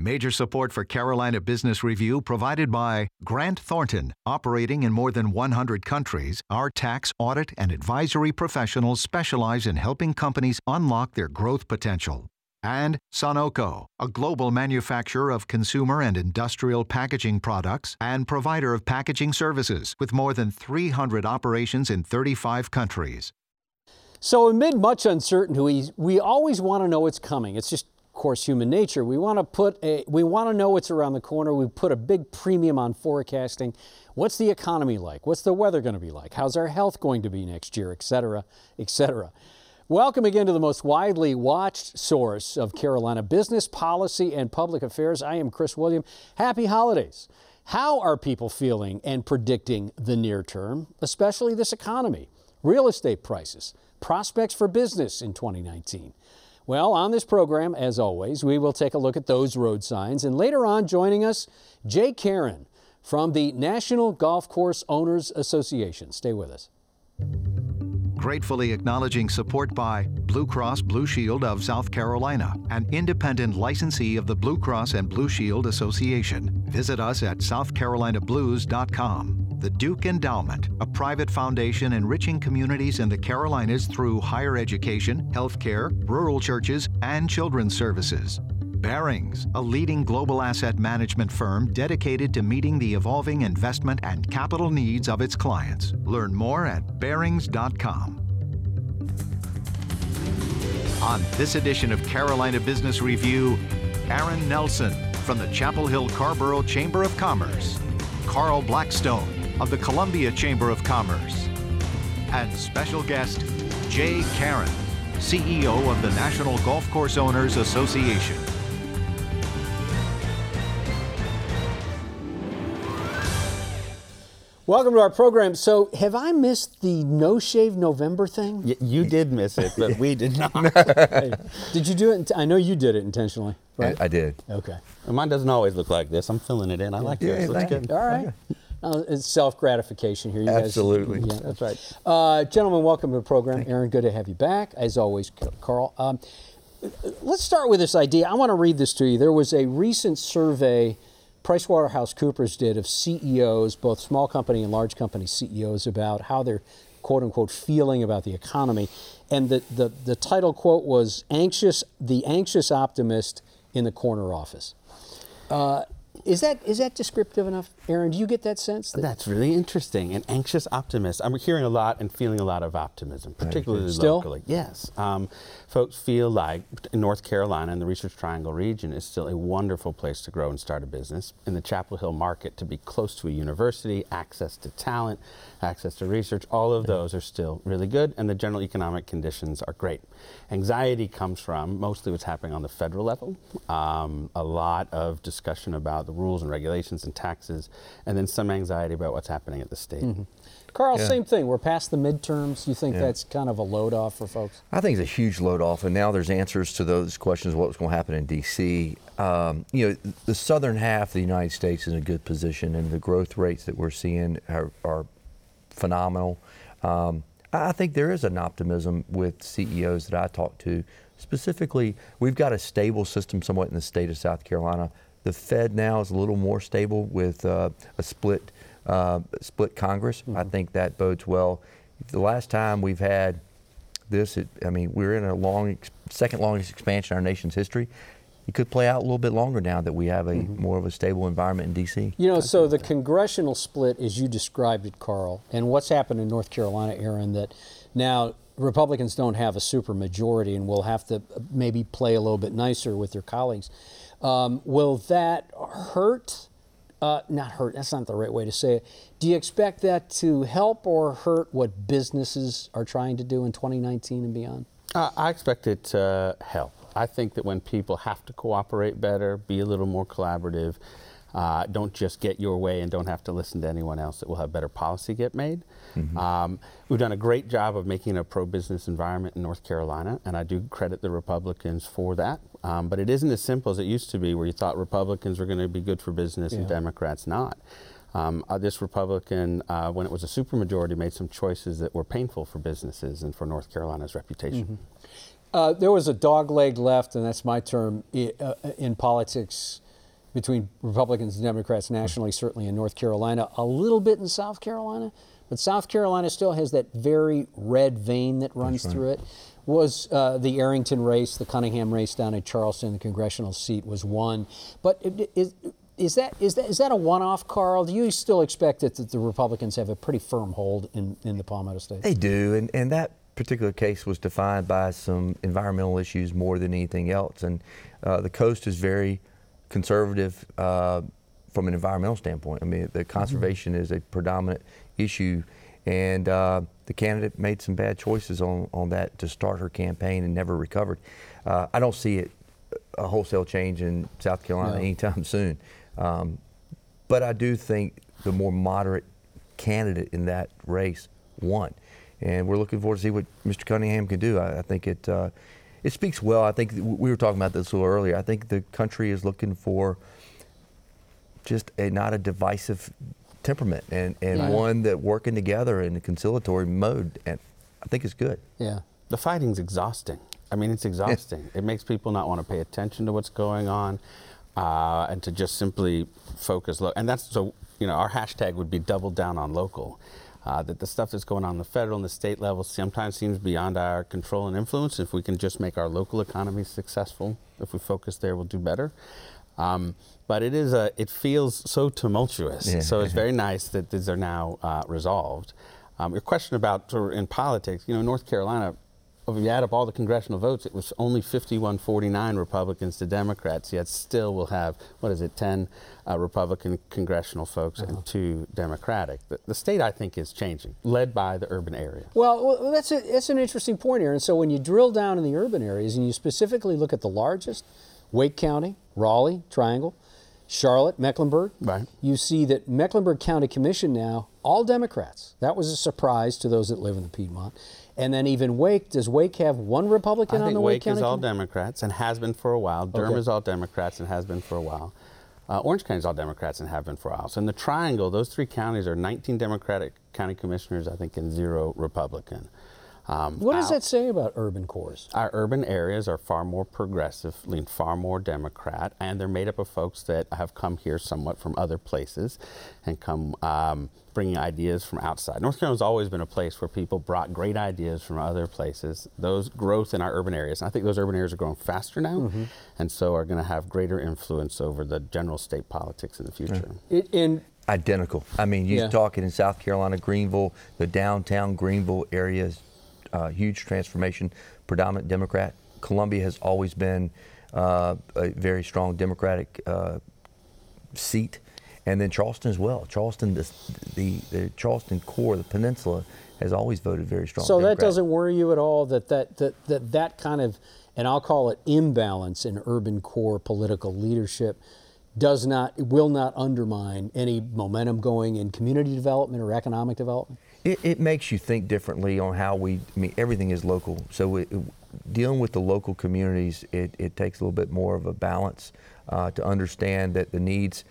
Major support for Carolina Business Review provided by Grant Thornton. Operating in more than 100 countries, our tax, audit, and advisory professionals specialize in helping companies unlock their growth potential. And Sonoco, a global manufacturer of consumer and industrial packaging products and provider of packaging services with more than 300 operations in 35 countries. So, amid much uncertainty, we always want to know what's coming. It's just course, human nature. We want to put a, we want to know what's around the corner. We put a big premium on forecasting. What's the economy like? What's the weather going to be like? How's our health going to be next year, et cetera, et cetera. Welcome again to the most widely watched source of Carolina business, policy, and public affairs. I am Chris William. Happy holidays. How are people feeling and predicting the near term, especially this economy, real estate prices, prospects for business in 2019? Well, on this program, as always, we will take a look at those road signs. And later on, joining us, Jay Karen from the National Golf Course Owners Association. Stay with us. Gratefully acknowledging support by Blue Cross Blue Shield of South Carolina, an independent licensee of the Blue Cross and Blue Shield Association. Visit us at southcarolinablues.com. The Duke Endowment, a private foundation enriching communities in the Carolinas through higher education, healthcare, rural churches, and children's services. Barings, a leading global asset management firm dedicated to meeting the evolving investment and capital needs of its clients. Learn more at barings.com. On this edition of Carolina Business Review, Aaron Nelson from the Chapel Hill Carrboro Chamber of Commerce, Carl Blackstone of the Columbia Chamber of Commerce. And special guest, Jay Karen, CEO of the National Golf Course Owners Association. Welcome to our program. So, have I missed the no shave November thing? Y- you did miss it, but we did not. did you do it? I know you did it intentionally, right? I, I did. Okay. Mine doesn't always look like this. I'm filling it in. I like yeah, yours. Looks good. All right. Uh, it's self gratification here. You Absolutely. Guys, yeah, that's right. Uh, gentlemen, welcome to the program. Aaron, good to have you back. As always, Carl. Um, let's start with this idea. I want to read this to you. There was a recent survey PricewaterhouseCoopers did of CEOs, both small company and large company CEOs, about how they're quote unquote feeling about the economy. And the, the, the title quote was anxious, the anxious optimist in the corner office. Uh, is that is that descriptive enough, Aaron? Do you get that sense? That That's really interesting. An anxious optimist. I'm hearing a lot and feeling a lot of optimism, particularly Still? locally. Yes, um, folks feel like North Carolina and the Research Triangle region is still a wonderful place to grow and start a business. In the Chapel Hill market, to be close to a university, access to talent, access to research, all of those are still really good, and the general economic conditions are great. Anxiety comes from mostly what's happening on the federal level. Um, a lot of discussion about the rules and regulations and taxes, and then some anxiety about what's happening at the state. Mm-hmm. Carl, yeah. same thing. We're past the midterms. You think yeah. that's kind of a load off for folks? I think it's a huge load off, and now there's answers to those questions. What's going to happen in D.C.? Um, you know, the southern half of the United States is in a good position, and the growth rates that we're seeing are, are phenomenal. Um, I think there is an optimism with CEOs that I talk to. Specifically, we've got a stable system somewhat in the state of South Carolina. The Fed now is a little more stable with uh, a split uh, split Congress. Mm-hmm. I think that bodes well. The last time we've had this, it, I mean, we're in a long, second longest expansion in our nation's history it could play out a little bit longer now that we have a mm-hmm. more of a stable environment in D.C. You know, so the congressional split, as you described it, Carl, and what's happened in North Carolina, Aaron, that now Republicans don't have a super majority and will have to maybe play a little bit nicer with their colleagues. Um, will that hurt? Uh, not hurt, that's not the right way to say it. Do you expect that to help or hurt what businesses are trying to do in 2019 and beyond? Uh, I expect it to help. I think that when people have to cooperate better, be a little more collaborative, uh, don't just get your way and don't have to listen to anyone else, that will have better policy get made. Mm-hmm. Um, we've done a great job of making a pro business environment in North Carolina, and I do credit the Republicans for that. Um, but it isn't as simple as it used to be, where you thought Republicans were going to be good for business yeah. and Democrats not. Um, uh, this Republican, uh, when it was a supermajority, made some choices that were painful for businesses and for North Carolina's reputation. Mm-hmm. Uh, there was a dog leg left, and that's my term, uh, in politics between Republicans and Democrats nationally, certainly in North Carolina, a little bit in South Carolina, but South Carolina still has that very red vein that runs right. through it. Was uh, the Arrington race, the Cunningham race down in Charleston, the congressional seat was won. But is, is that is that is that a one-off, Carl? Do you still expect that the Republicans have a pretty firm hold in, in the Palmetto State? They do, and, and that particular case was defined by some environmental issues more than anything else. And uh, the coast is very conservative uh, from an environmental standpoint. I mean, the mm-hmm. conservation mm-hmm. is a predominant issue, and uh, the candidate made some bad choices on, on that to start her campaign and never recovered. Uh, I don't see it a wholesale change in South Carolina no. anytime soon, um, but I do think the more moderate candidate in that race won, and we're looking forward to see what Mr. Cunningham can do. I, I think it uh, it speaks well. I think we were talking about this a little earlier. I think the country is looking for just a not a divisive temperament and, and yeah. one that working together in a conciliatory mode and I think it's good. Yeah. The fighting's exhausting. I mean, it's exhausting. it makes people not want to pay attention to what's going on uh, and to just simply focus. Lo- and that's so, you know, our hashtag would be double down on local uh, that the stuff that's going on the federal and the state level sometimes seems beyond our control and influence. If we can just make our local economy successful, if we focus there, we'll do better. Um, but it is a, it feels so tumultuous. Yeah. So it's very nice that these are now uh, resolved. Um, your question about sort of in politics, you know, North Carolina if you add up all the congressional votes, it was only 51-49 Republicans to Democrats. Yet still, we'll have what is it, 10 uh, Republican congressional folks uh-huh. and two Democratic. The, the, state, I think, is changing, led by the urban area. Well, well that's a, that's an interesting point here. And so when you drill down in the urban areas and you specifically look at the largest, Wake County, Raleigh, Triangle, Charlotte, Mecklenburg. Right. You see that Mecklenburg County Commission now, all Democrats. That was a surprise to those that live in the Piedmont. And then even Wake, does Wake have one Republican I on the Wake Wake County? is all Democrats and has been for a while. Durham okay. is all Democrats and has been for a while. Uh, Orange County is all Democrats and have been for a while. So in the Triangle, those three counties are 19 Democratic county commissioners, I think, and zero Republican. Um, what does that say about urban cores? Our urban areas are far more progressive, lean far more Democrat, and they're made up of folks that have come here somewhat from other places and come um, bringing ideas from outside. North Carolina's always been a place where people brought great ideas from other places. Those growth in our urban areas, and I think those urban areas are growing faster now, mm-hmm. and so are going to have greater influence over the general state politics in the future. It, in identical. I mean, you're yeah. talking in South Carolina, Greenville, the downtown Greenville areas uh, huge transformation, predominant Democrat. Columbia has always been uh, a very strong Democratic uh, seat, and then Charleston as well. Charleston, the, the, the, Charleston core, the peninsula, has always voted very strong. So Democrat. that doesn't worry you at all that that, that that that kind of, and I'll call it imbalance in urban core political leadership does not will not undermine any momentum going in community development or economic development? It, it makes you think differently on how we. I mean, everything is local, so it, dealing with the local communities, it, it takes a little bit more of a balance uh, to understand that the needs,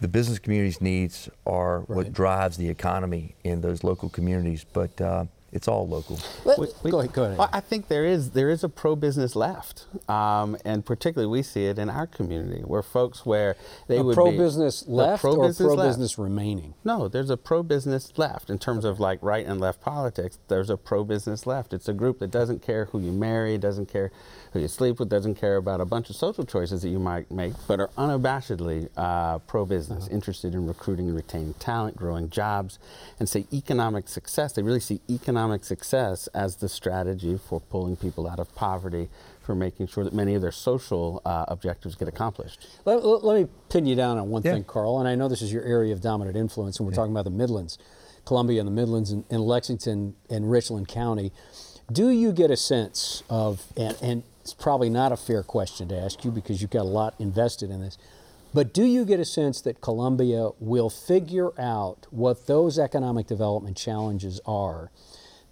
the business community's needs, are right. what drives the economy in those local communities. But uh, it's all local. we, we, go ahead. Go ahead. I think there is there is a pro business left, um, and particularly we see it in our community where folks where they a would pro business left pro or pro business remaining. No, there's a pro business left in terms of like right and left politics. There's a pro business left. It's a group that doesn't care who you marry, doesn't care who you sleep with, doesn't care about a bunch of social choices that you might make, but are unabashedly uh, pro business, uh-huh. interested in recruiting and retaining talent, growing jobs, and say economic success. They really see economic success as the strategy for pulling people out of poverty, for making sure that many of their social uh, objectives get accomplished. Let, let, let, me pin you down on one yeah. thing, Carl, and I know this is your area of dominant influence, and we're yeah. talking about the Midlands, Columbia and the Midlands, and, and Lexington and Richland County. Do you get a sense of, and, and it's probably not a fair question to ask you because you've got a lot invested in this, but do you get a sense that Columbia will figure out what those economic development challenges are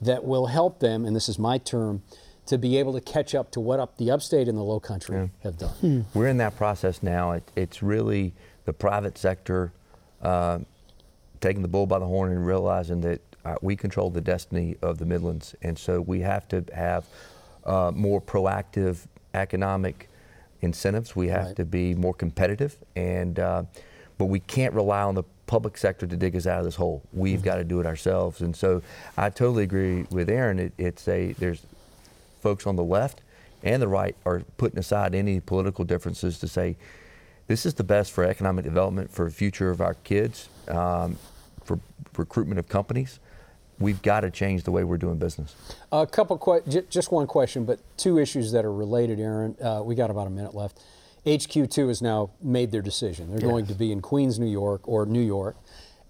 that will help them, and this is my term, to be able to catch up to what up the upstate and the low country yeah. have done? Hmm. We're in that process now. It, it's really the private sector uh, taking the bull by the horn and realizing that uh, we control the destiny of the Midlands, and so we have to have uh, more proactive economic incentives. We have Right. to be more competitive, and uh, but we can't rely on the public sector to dig us out of this hole. We've got to do it ourselves. And so I totally agree with Aaron. It, it's a there's folks on the left and the right are putting aside any political differences to say this is the best for economic development for the future of our kids, um, for recruitment of companies. We've got to change the way we're doing business. A couple, que- j- just one question, but two issues that are related, Aaron. Uh, we got about a minute left. HQ2 has now made their decision. They're going to be in Queens, New York, or New York,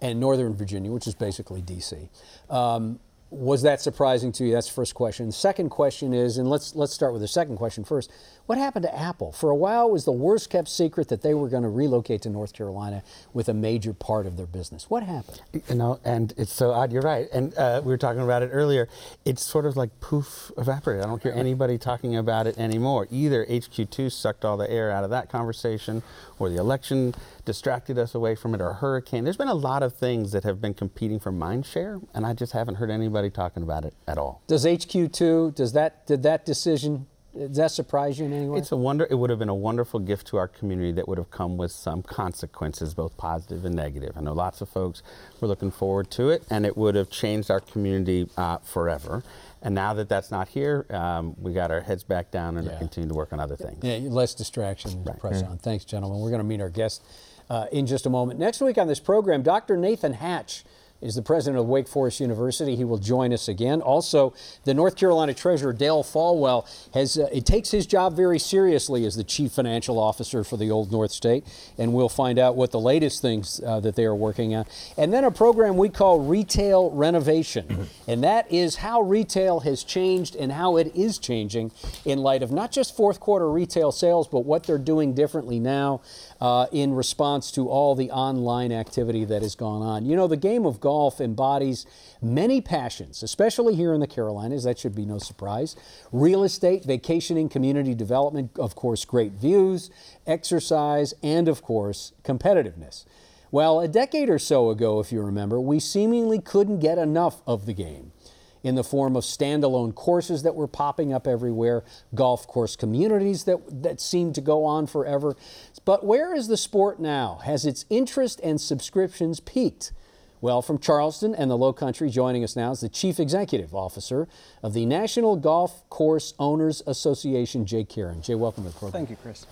and Northern Virginia, which is basically DC. Um, was that surprising to you? That's the first question. Second question is, and let's let's start with the second question first. What happened to Apple? For a while, it was the worst kept secret that they were going to relocate to North Carolina with a major part of their business. What happened? You know, and it's so odd. You're right, and uh, we were talking about it earlier. It's sort of like poof, evaporated. I don't hear anybody talking about it anymore. Either HQ2 sucked all the air out of that conversation, or the election distracted us away from it, or a hurricane. There's been a lot of things that have been competing for mind share, and I just haven't heard anybody talking about it at all. Does HQ2 does that did that decision does that surprise you in any way? It's a wonder. It would have been a wonderful gift to our community that would have come with some consequences, both positive and negative. I know lots of folks were looking forward to it, and it would have changed our community uh, forever. And now that that's not here, um, we got our heads back down and Yeah. continue to work on other things. Yeah, less distraction. Press on. Thanks, gentlemen. We're going to meet our guest uh, in just a moment. Next week on this program, Dr. Nathan Hatch is the president of Wake Forest University. He will join us again. Also, the North Carolina Treasurer Dale Folwell has uh, it takes his job very seriously as the chief financial officer for the Old North State, and we'll find out what the latest things uh, that they are working on. And then a program we call Retail Renovation, and that is how retail has changed and how it is changing in light of not just fourth quarter retail sales, but what they're doing differently now uh, in response to all the online activity that has gone on. You know, the game of golf embodies many passions, especially here in the Carolinas. That should be no surprise. Real estate, vacationing, community development, of course, great views, exercise, and of course, competitiveness. Well, a decade or so ago, if you remember, we seemingly couldn't get enough of the game in the form of standalone courses that were popping up everywhere, golf course communities that, that seemed to go on forever. But where is the sport now? Has its interest and subscriptions peaked? Well, from Charleston and the Low Country, joining us now is the Chief Executive Officer of the National Golf Course Owners Association, Jay Karen. Jay, welcome to the program. Thank you, Chris.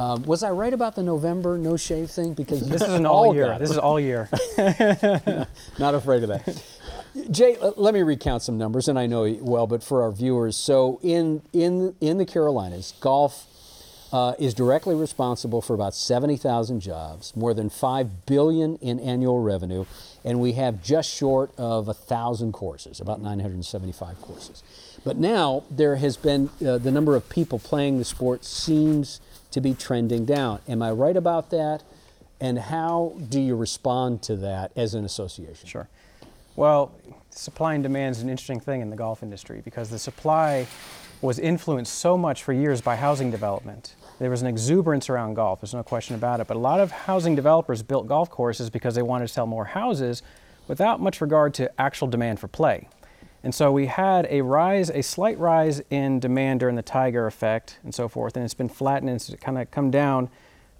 Um, was I right about the November no shave thing? Because This is an all year. This is all year. Not afraid of that. Jay, let me recount some numbers, and I know well, but for our viewers, so in in in the Carolinas, golf uh, is directly responsible for about seventy thousand jobs, more than five billion in annual revenue, and we have just short of a thousand courses, about nine hundred and seventy-five courses. But now there has been uh, the number of people playing the sport seems to be trending down. Am I right about that? And how do you respond to that as an association? Sure. Well, supply and demand is an interesting thing in the golf industry because the supply was influenced so much for years by housing development. There was an exuberance around golf, there's no question about it. But a lot of housing developers built golf courses because they wanted to sell more houses without much regard to actual demand for play. And so we had a rise, a slight rise in demand during the Tiger effect and so forth, and it's been flattened and it's kind of come down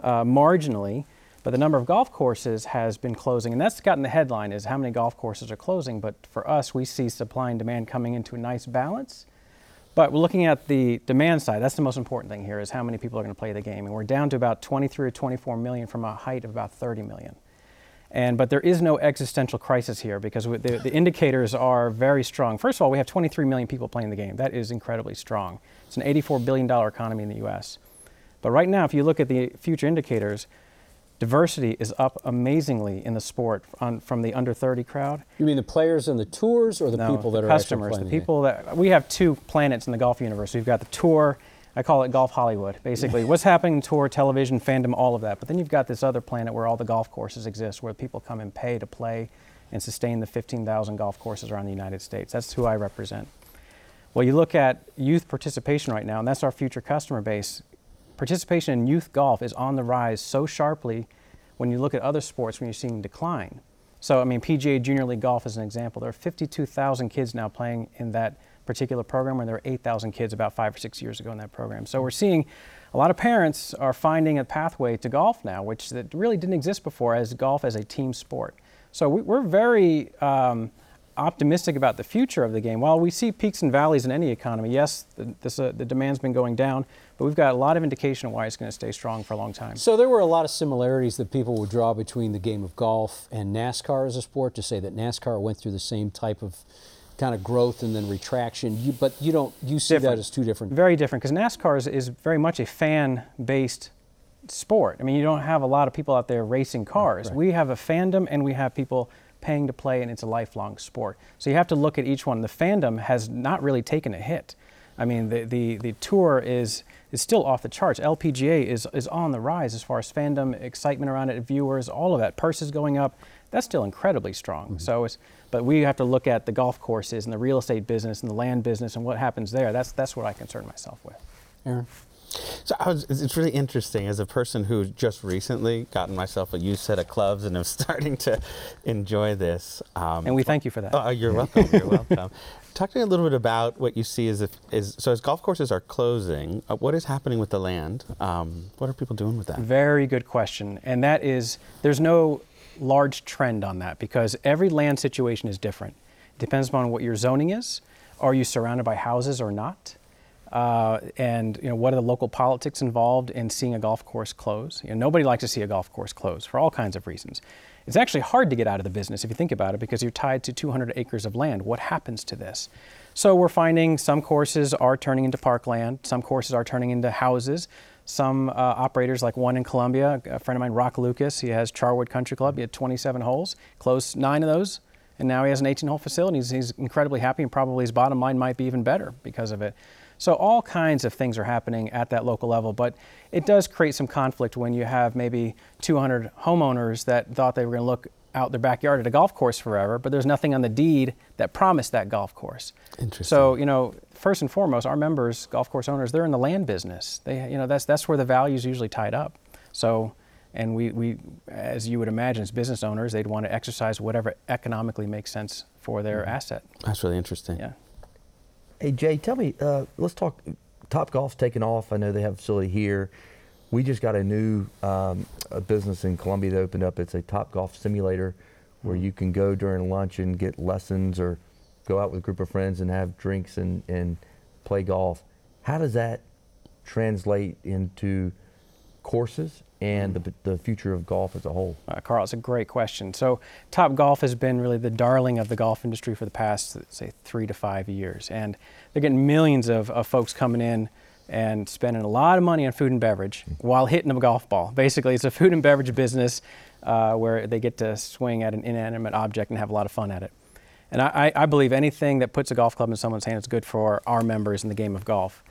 uh, marginally. But the number of golf courses has been closing, and that's gotten the headline: is how many golf courses are closing. But for us, we see supply and demand coming into a nice balance. But we're looking at the demand side. That's the most important thing here: is how many people are going to play the game, and we're down to about 23 or 24 million from a height of about 30 million. And but there is no existential crisis here because the, the indicators are very strong. First of all, we have 23 million people playing the game. That is incredibly strong. It's an 84 billion dollar economy in the U.S. But right now, if you look at the future indicators, diversity is up amazingly in the sport on, from the under 30 crowd. You mean the players and the tours, or the No, people the that are customers, the people that we have two planets in the golf universe. We've got the tour. I call it Golf Hollywood. Basically, what's happening in tour, television, fandom, all of that. But then you've got this other planet where all the golf courses exist, where people come and pay to play and sustain the 15,000 golf courses around the United States. That's who I represent. Well, you look at youth participation right now, and that's our future customer base. Participation in youth golf is on the rise so sharply when you look at other sports when you're seeing decline. So, I mean, PGA Junior League Golf is an example. There are 52,000 kids now playing in that particular program where there were 8,000 kids about five or six years ago in that program. So we're seeing a lot of parents are finding a pathway to golf now, which that really didn't exist before as golf as a team sport. So we, are very um, optimistic about the future of the game. While we see peaks and valleys in any economy, yes, the, this, uh, the demand's been going down, but we've got a lot of indication of why it's going to stay strong for a long time. So there were a lot of similarities that people would draw between the game of golf and NASCAR as a sport to say that NASCAR went through the same type of kind of growth and then retraction. You, but you don't you see different. that as two different. Very different because NASCAR is, is very much a fan-based sport. I mean, you don't have a lot of people out there racing cars. Right. We have a fandom and we have people paying to play, and it's a lifelong sport. So you have to look at each one. The fandom has not really taken a hit. I mean, the, the, the tour is, is still off the charts. LPGA is, is on the rise as far as fandom, excitement around it, viewers, all of that. Purses going up. That's still incredibly strong. Mm-hmm. So it's, but we have to look at the golf courses and the real estate business and the land business and what happens there. That's, that's what I concern myself with. Aaron? So was, it's really interesting as a person who's just recently gotten myself a used set of clubs and I'm starting to enjoy this. Um, and we thank you for that. Oh, you're welcome. You're welcome. Talk to me a little bit about what you see as if is so as golf courses are closing. Uh, what is happening with the land? Um, what are people doing with that? Very good question, and that is there's no large trend on that because every land situation is different. It depends upon what your zoning is. Are you surrounded by houses or not? Uh, and you know what are the local politics involved in seeing a golf course close? You know, nobody likes to see a golf course close for all kinds of reasons. It's actually hard to get out of the business if you think about it because you're tied to 200 acres of land. What happens to this? So we're finding some courses are turning into parkland, some courses are turning into houses. Some uh, operators, like one in Columbia, a friend of mine, Rock Lucas, he has Charwood Country Club. He had 27 holes, closed nine of those, and now he has an 18 hole facility. He's, he's incredibly happy, and probably his bottom line might be even better because of it. So all kinds of things are happening at that local level, but it does create some conflict when you have maybe 200 homeowners that thought they were going to look out their backyard at a golf course forever, but there's nothing on the deed that promised that golf course. Interesting. So, you know, first and foremost, our members, golf course owners, they're in the land business. They, you know, that's that's where the value is usually tied up. So, and we, we, as you would imagine, as business owners, they'd want to exercise whatever economically makes sense for their mm-hmm. asset. That's really interesting. Yeah. Hey Jay, tell me. Uh, let's talk. Top Golf's taken off. I know they have a facility here. We just got a new um, a business in Columbia that opened up. It's a Top Golf simulator where you can go during lunch and get lessons or go out with a group of friends and have drinks and, and play golf. How does that translate into courses and the, the future of golf as a whole? Uh, Carl, it's a great question. So, Top Golf has been really the darling of the golf industry for the past, say, three to five years. And they're getting millions of, of folks coming in and spending a lot of money on food and beverage while hitting a golf ball. Basically, it's a food and beverage business uh, where they get to swing at an inanimate object and have a lot of fun at it. And I, I believe anything that puts a golf club in someone's hand is good for our members in the game of golf.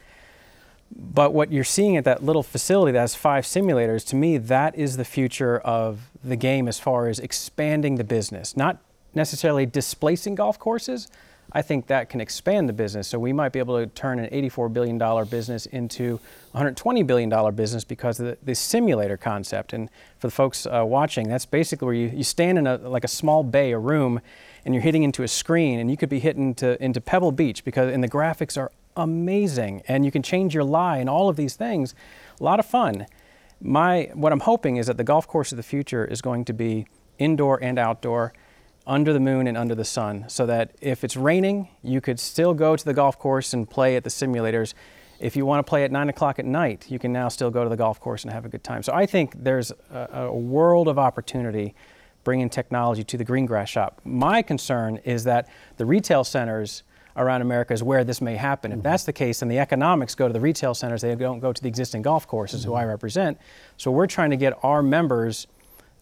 But what you're seeing at that little facility that has five simulators, to me, that is the future of the game as far as expanding the business. Not necessarily displacing golf courses. I think that can expand the business. So we might be able to turn an $84 billion business into $120 billion business because of the, the simulator concept. And for the folks uh, watching, that's basically where you, you stand in a, like a small bay, a room, and you're hitting into a screen, and you could be hitting to, into Pebble Beach because, and the graphics are amazing and you can change your lie and all of these things. A lot of fun. My, what I'm hoping is that the golf course of the future is going to be indoor and outdoor, under the moon and under the sun, so that if it's raining, you could still go to the golf course and play at the simulators. If you want to play at 9 o'clock at night, you can now still go to the golf course and have a good time. So I think there's a, a world of opportunity bringing technology to the green grass shop. My concern is that the retail centers around America is where this may happen. If mm-hmm. that's the case, then the economics go to the retail centers, they don't go to the existing golf courses, mm-hmm. who I mm-hmm. represent. So we're trying to get our members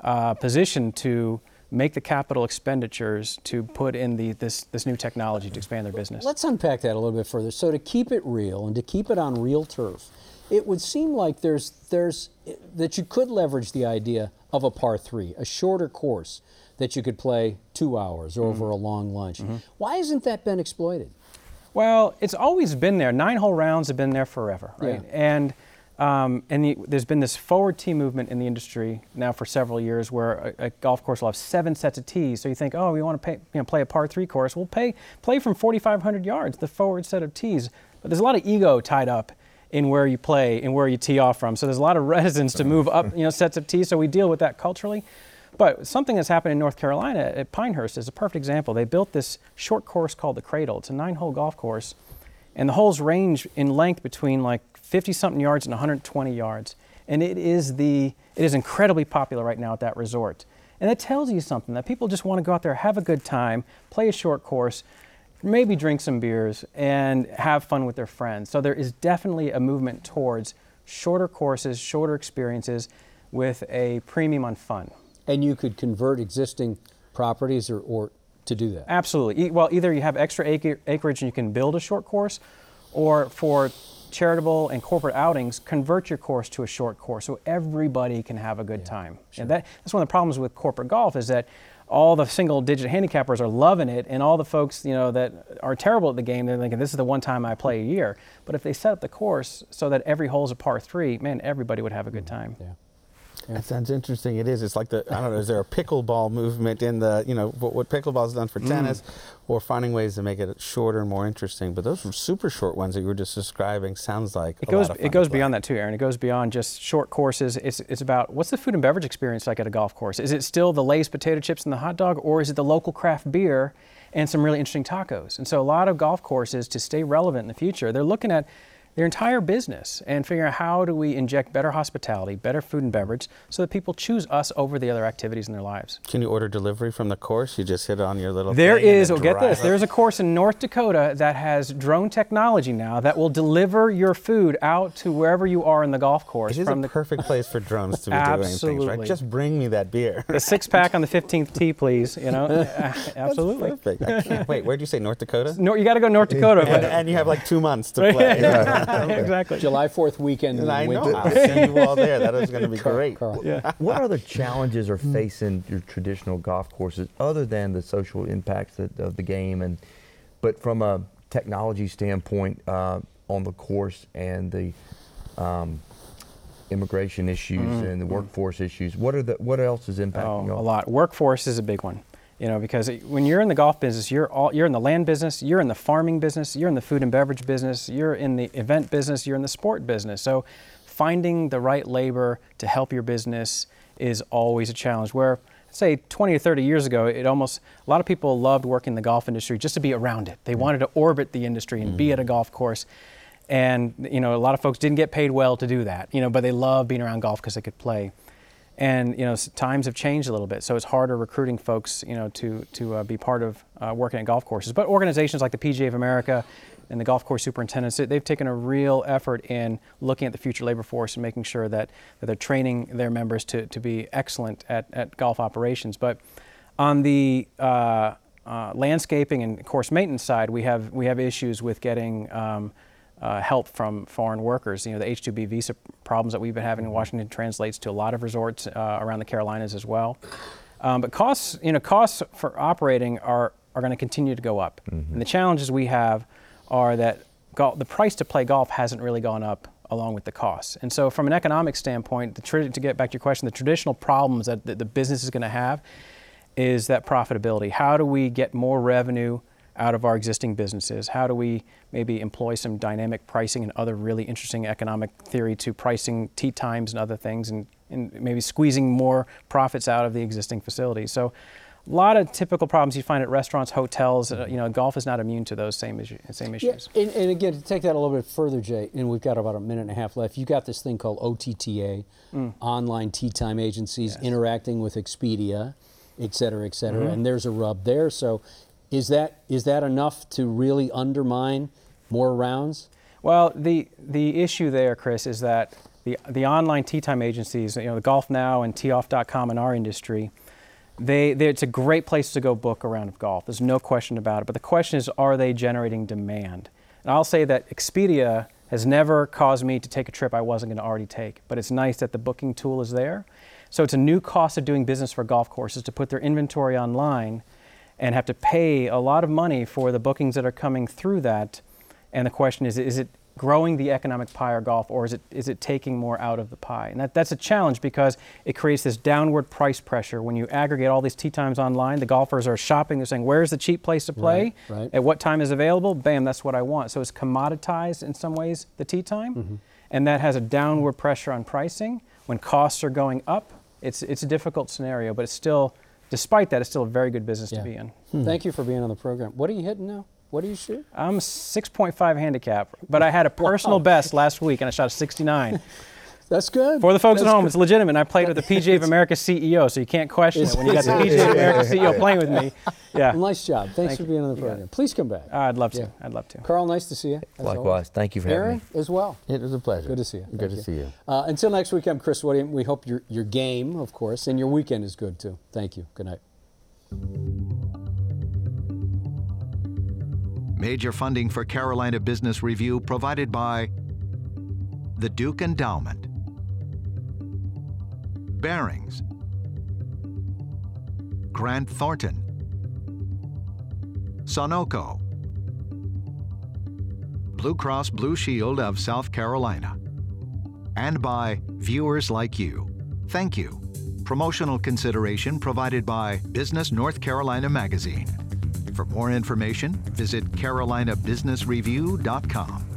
uh, positioned to make the capital expenditures to put in the, this, this new technology to expand their business. Let's unpack that a little bit further. So to keep it real and to keep it on real turf, it would seem like there's, there's, that you could leverage the idea of a par three, a shorter course that you could play two hours or over mm-hmm. a long lunch. Mm-hmm. Why hasn't that been exploited? Well, it's always been there. Nine hole rounds have been there forever, right? Yeah. And Um, and the, there's been this forward tee movement in the industry now for several years, where a, a, golf course will have seven sets of tees. So you think, oh, we want to pay, you know, play a par three course. We'll pay, play from 4,500 yards, the forward set of tees. But there's a lot of ego tied up in where you play and where you tee off from. So there's a lot of reticence to move up, you know, sets of tees. So we deal with that culturally. But something that's happened in North Carolina at Pinehurst is a perfect example. They built this short course called the Cradle. It's a nine-hole golf course, and the holes range in length between like 50 something yards and 120 yards. And it is the it is incredibly popular right now at that resort. And that tells you something that people just want to go out there, have a good time, play a short course, maybe drink some beers and have fun with their friends. So there is definitely a movement towards shorter courses, shorter experiences with a premium on fun. And you could convert existing properties or, or to do that? Absolutely. Well, either you have extra acreage and you can build a short course, or for charitable and corporate outings, convert your course to a short course so everybody can have a good yeah, time. Sure. And that, that's one of the problems with corporate golf is that all the single digit handicappers are loving it and all the folks you know that are terrible at the game they're thinking this is the one time i play a year but if they set up the course so that every hole is a par three man everybody would have a good mm, time yeah. That sounds interesting. It is. It's like the I don't know. Is there a pickleball movement in the you know what, what pickleball has done for mm. tennis, or finding ways to make it shorter and more interesting? But those super short ones that you were just describing sounds like it goes. it goes beyond that too, Aaron. It goes beyond just short courses. It's it's about what's the food and beverage experience like at a golf course? Is it still the Lay's potato chips and the hot dog, or is it the local craft beer? And some really interesting tacos. And so, a lot of golf courses, to stay relevant in the future, they're looking at their entire business and figure out how do we inject better hospitality, better food and beverage, so that people choose us over the other activities in their lives. Can you order delivery from the course? You just hit on your little. There is. Well, oh, get this. There's a course in North Dakota that has drone technology now that will deliver your food out to wherever you are in the golf course. It is from a the perfect place for drones to be doing things, right? Just bring me that beer. a six pack on the 15th tee, please. You know, uh, absolutely. That's perfect. I can't wait. Where did you say North Dakota? No, you got to go North Dakota. and, and, you have like two months to play. exactly. July 4th weekend in I winter. know. I'll send you all there. That is going to be great. Carl. Yeah. What other challenges are facing your traditional golf courses other than the social impacts of the game and but from a technology standpoint uh, on the course and the um, immigration issues mm-hmm. and the workforce issues. What are the what else is impacting? Oh, a lot. Workforce is a big one. You know, because when you're in the golf business, you're all, you're in the land business, you're in the farming business, you're in the food and beverage business, you're in the event business, you're in the sport business. So finding the right labor to help your business is always a challenge. Where say 20 or 30 years ago, it almost a lot of people loved working in the golf industry just to be around it. They mm-hmm. wanted to orbit the industry and mm-hmm. be at a golf course. And you know, a lot of folks didn't get paid well to do that. You know, but they loved being around golf because they could play and you know times have changed a little bit, so it's harder recruiting folks you know to to uh, be part of uh, working at golf courses. But organizations like the PGA of America and the golf course superintendents, they've taken a real effort in looking at the future labor force and making sure that, that they're training their members to, to be excellent at, at golf operations. But on the uh, uh, landscaping and course maintenance side, we have we have issues with getting um, uh, help from foreign workers. You know, the H-2B visa problems that we've been having in Washington translates to a lot of resorts uh, around the Carolinas as well. Um, but costs, you know, costs for operating are, are going to continue to go up. Mm-hmm. And the challenges we have are that the price to play golf hasn't really gone up along with the costs. And so from an economic standpoint, to get back to your question, the traditional problems that the, the business is going to have is that profitability. How do we get more revenue out of our existing businesses? How do we maybe employ some dynamic pricing and other really interesting economic theory to pricing tee times and other things and, and maybe squeezing more profits out of the existing facilities? So a lot of typical problems you find at restaurants, hotels. Uh, you know, golf is not immune to those same, issue, same issues. Yeah, and, and, again, to take that a little bit further, Jay, and we've got about a minute and a half left. You've got this thing called OTTA, mm. online tee time agencies yes. interacting with Expedia, et cetera, et cetera, mm-hmm. and there's a rub there. So is that is that enough to really undermine more rounds? Well, the the issue there, Chris, is that the the online tee time agencies, you know, the Golf Now and teeoff.com in our industry, they, it's a great place to go book a round of golf. There's no question about it. But the question is, are they generating demand? And I'll say that Expedia has never caused me to take a trip I wasn't going to already take. But it's nice that the booking tool is there. So it's a new cost of doing business for golf courses to put their inventory online and have to pay a lot of money for the bookings that are coming through that. And the question is, is it growing the economic pie or golf, or is it is it taking more out of the pie? And that, that's a challenge because it creates this downward price pressure. When you aggregate all these tee times online, the golfers are shopping. They're saying, "Where's the cheap place to play? Right, right. At what time is available? Bam, that's what I want." So it's commoditized in some ways the tee time, Mm-hmm. and that has a downward pressure on pricing. When costs are going up, it's it's a difficult scenario, but it's still, despite that, it's still a very good business to be in. Hmm. Thank you for being on the program. What are you hitting now? What do you shoot? I'm 6.5 handicap, but I had a personal best last week and I shot a 69. That's good. For the folks at home, good. it's legitimate. I played with the PGA of America CEO, so you can't question it when you got the PGA of America CEO playing with me. Yeah, nice job. Thanks Thank for being on the program. Please come back. I'd love to. Yeah. I'd love to. Carl, nice to see you. Likewise. always. Thank you for having Aaron me. as well. It was a pleasure. Good to see you. Good Thank to see you. Uh, until next week, I'm Chris William. We hope your, your game, of course, and your weekend is good too. Thank you. Good night. Major funding for Carolina Business Review provided by the Duke Endowment, Barings, Grant Thornton, Sonoco, Blue Cross Blue Shield of South Carolina, and by viewers like you. Thank you. Promotional consideration provided by Business North Carolina Magazine. For more information, visit carolinabusinessreview.com.